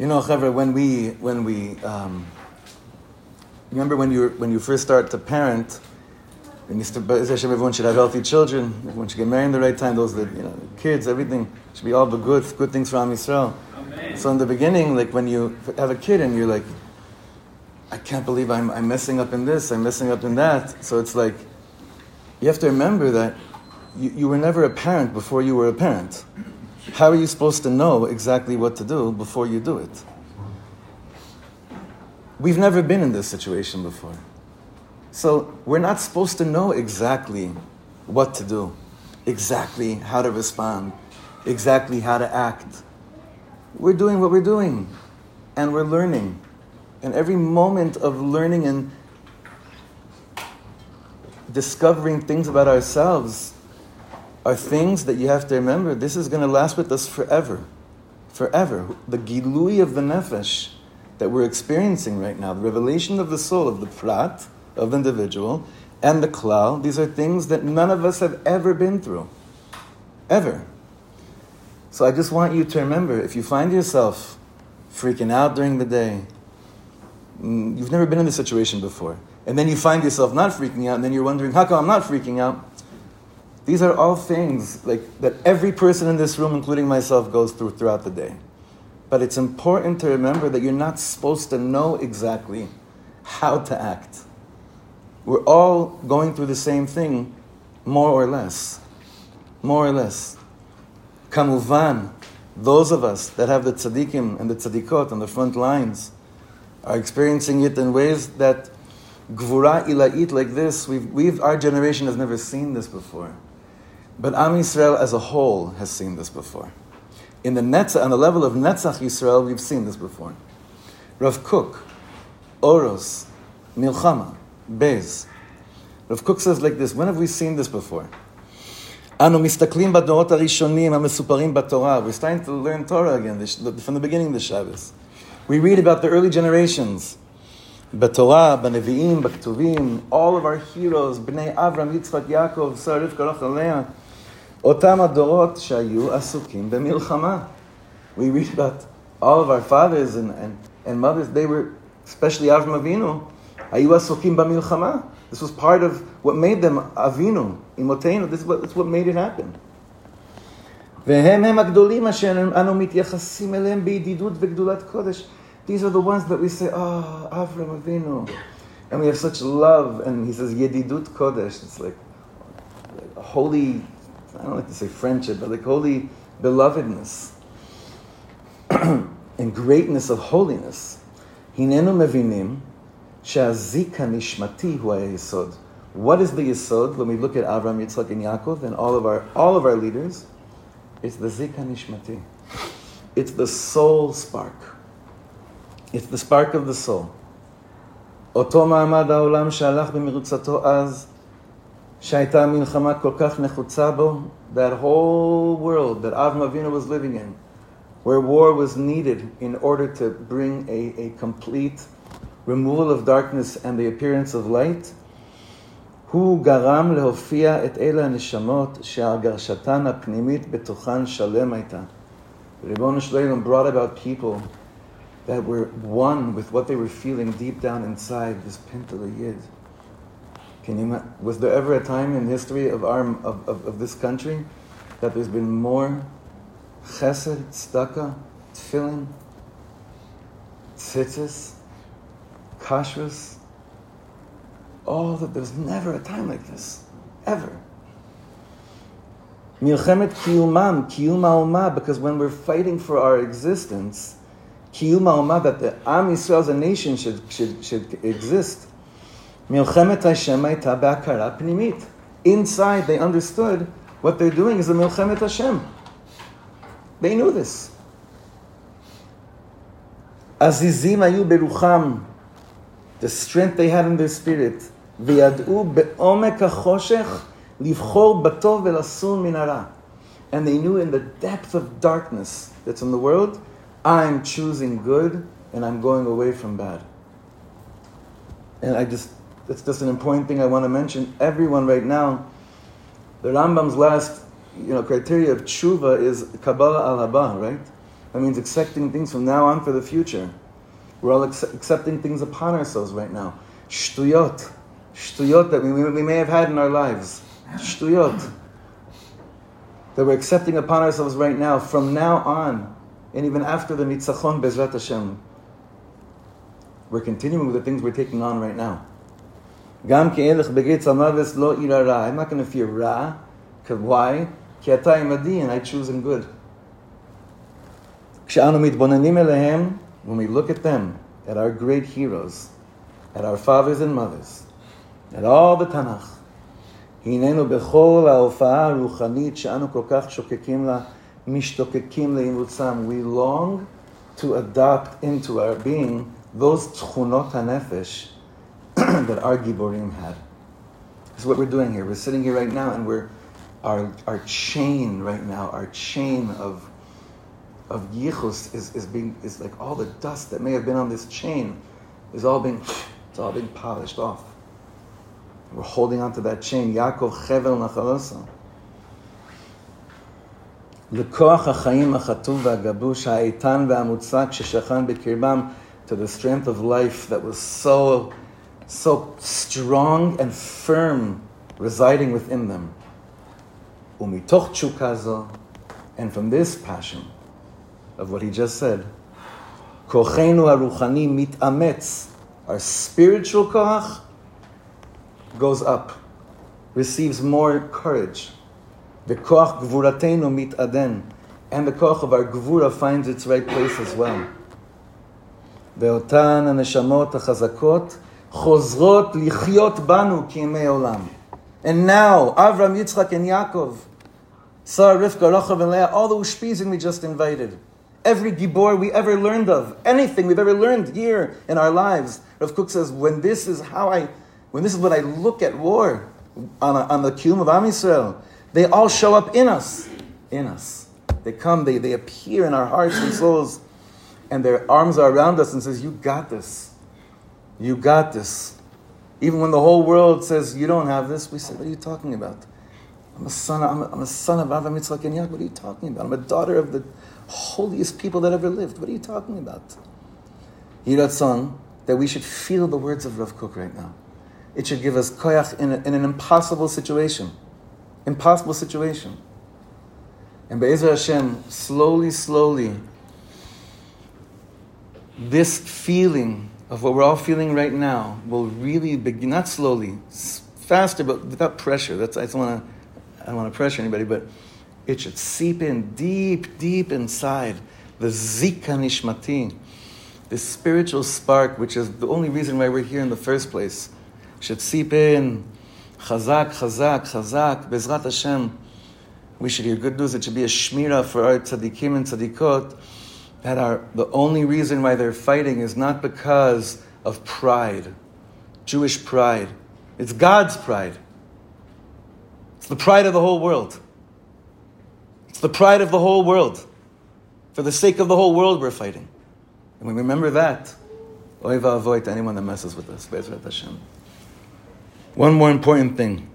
You know, Chevra, when we, when we, um, remember when you, when you first start to parent, and you start, everyone should have healthy children, everyone should get married in the right time, those that, you know, kids, everything should be all the good, good things for Am Yisrael. Amen. So in the beginning, like when you have a kid and you're like, I can't believe I'm, I'm messing up in this, I'm messing up in that. So it's like, you have to remember that you, you were never a parent before you were a parent. How are you supposed to know exactly what to do before you do it? We've never been in this situation before. So we're not supposed to know exactly what to do, exactly how to respond, exactly how to act. We're doing what we're doing, and we're learning. And every moment of learning and discovering things about ourselves are things that you have to remember this is going to last with us forever. Forever. The gilui of the nefesh that we're experiencing right now, the revelation of the soul, of the prat, of the individual, and the klal, these are things that none of us have ever been through. Ever. So I just want you to remember if you find yourself freaking out during the day, mm, you've never been in this situation before, and then you find yourself not freaking out, and then you're wondering, how come I'm not freaking out? These are all things like that every person in this room, including myself, goes through throughout the day. But it's important to remember that you're not supposed to know exactly how to act. We're all going through the same thing, more or less. More or less. Kamuvan, those of us that have the tzaddikim and the tzaddikot on the front lines are experiencing it in ways that gvura ilait like this, we've, we've, our generation has never seen this before. But Am Yisrael as a whole has seen this before. In the Netzach, on the level of Netzach Yisrael, we've seen this before. Rav Kook, Oros, Milchama, Bez. Rav Kook says like this, when have we seen this before? אנו מסתכלים בדורות הראשונים המסופרים בתורה. We're starting to learn Torah again from the beginning of the Shabbos. We read about the early generations. בתורה, בנביאים, בכתובים, all of our heroes, בני אברהם, יצחק, יעקב, שרה, רבקה, רחל, לאה. אותם הדורות שהיו עסוקים במלחמה. We read about all of our fathers and, and, and mothers, they were, especially Avram Avinu, היו עסוקים במלחמה. This was part of what made them Avinu, Imotenu. This is what, this is what made it happen. והם הם הגדולים אשר אנו מתייחסים אליהם בידידות וגדולת קודש. These are the ones that we say, oh, Avram Avinu. And we have such love. And he says, Yedidut Kodesh. It's like, like a holy I don't like to say friendship, but like holy belovedness and greatness of holiness. הננו מבינים שהזיק הנשמתי הוא היסוד. What is the yisod when we look at Avram, Yitzchak, and Yaakov and all of our all of our leaders? It's the zik nishmati. It's the soul spark. It's the spark of the soul. אותו מעמד העולם שהלך במרוצתו אז שהייתה מלחמה כל כך נחוצה בו, that whole world that Avram Avinu was living in, where war was needed in order to bring a, a complete removal of darkness and the appearance of light, הוא גרם להופיע את אלה הנשמות שהרגשתן הפנימית בתוכן שלם הייתה. ריבונו של brought about people that were one with what they were feeling deep down inside, this pintel yid. Can you, was there ever a time in history of, our, of, of, of this country that there's been more chesed, tzedakah, tefillin, tzitzis, kashrus? All that there's never a time like this. Ever. Milchemet kiyumam, kiyum because when we're fighting for our existence, kiyum that the Am Yisrael as a nation should, should, should exist, Milchemet Hashem הייתה בהכרה פנימית. Inside they understood what they're doing is the Milchemet Hashem. They knew this. עזיזים היו ברוחם, the strength they had in their spirit, וידעו בעומק החושך לבחור בטוב ולסור מן הרע. And they knew in the depth of darkness that's in the world, I'm choosing good and I'm going away from bad. And I just that's just an important thing I want to mention. Everyone right now, the Rambam's last you know, criteria of tshuva is Kabbalah al Haba, right? That means accepting things from now on for the future. We're all ac- accepting things upon ourselves right now. Shtuyot. Shtuyot that we, we may have had in our lives. Shtuyot. That we're accepting upon ourselves right now, from now on, and even after the Nitzachon Bezrat Hashem. We're continuing with the things we're taking on right now. I'm not going to fear Ra. Because why? כי אתה עמדי and I choose in good. כשאנו מתבוננים אליהם, when we look at them, at our great heroes, at our fathers and mothers, at all the Tanakh, הננו בכל ההופעה הרוחנית שאנו כל כך שוקקים לה, משתוקקים לאימוצם. We long to adopt into our being those תכונות הנפש that our Giborim had. This is what we're doing here. We're sitting here right now and we're our, our chain right now, our chain of, of yichus is, is being is like all the dust that may have been on this chain is all being it's all being polished off. We're holding on to that chain. Yaakov chevel nachalosa. לכוח החיים החטוב והגבוש, האיתן והמוצק ששכן בקרבם, to the strength of life that was so, so strong and firm residing within them. Umitoch chukazo, and from this passion of what he just said, kochenu aruchani mitametz, our spiritual koach goes up, receives more courage. The koach gvuratenu mitaden, and the koach of our gvura finds its right place as well. ואותן הנשמות החזקות חוזרות לחיות בנו כימי עולם. And now, Avram, Yitzchak, and Yaakov, Sarah, Rivka, Rachel, and Leah, all the Ushpizim we just invited, every Gibor we ever learned of, anything we've ever learned here in our lives. Rav Kook says, when this is how I, when this is what I look at war on, a, on the Qum of Am Yisrael, they all show up in us, in us. They come, they, they appear in our hearts and souls, and their arms are around us and says, you got this. You got this. Even when the whole world says, you don't have this, we say, what are you talking about? I'm a son. I'm, a, I'm a son of Avram Yitzchak and Yaakov. What are you talking about? I'm a daughter of the holiest people that ever lived. What are you talking about? Yiratzon, that we should feel the words of Rav Kook right now. It should give us koyach in, in an impossible situation. Impossible situation. And Be'ezer Hashem, slowly, slowly, this feeling of what we're all feeling right now will really begin, not slowly, faster, but without pressure. That's, I want to I don't want to pressure anybody, but it should seep in deep, deep inside the zika nishmati, this spiritual spark, which is the only reason why we're here in the first place, should seep in. Chazak, chazak, chazak, bezrat Hashem. We should hear good news. It should be a shmira for our tzaddikim and tzaddikot that are the only reason why they're fighting is not because of pride, Jewish pride. It's God's pride It's the pride of the whole world. It's the pride of the whole world. For the sake of the whole world, we're fighting. And we remember that. Oy avoid anyone that messes with us. One more important thing.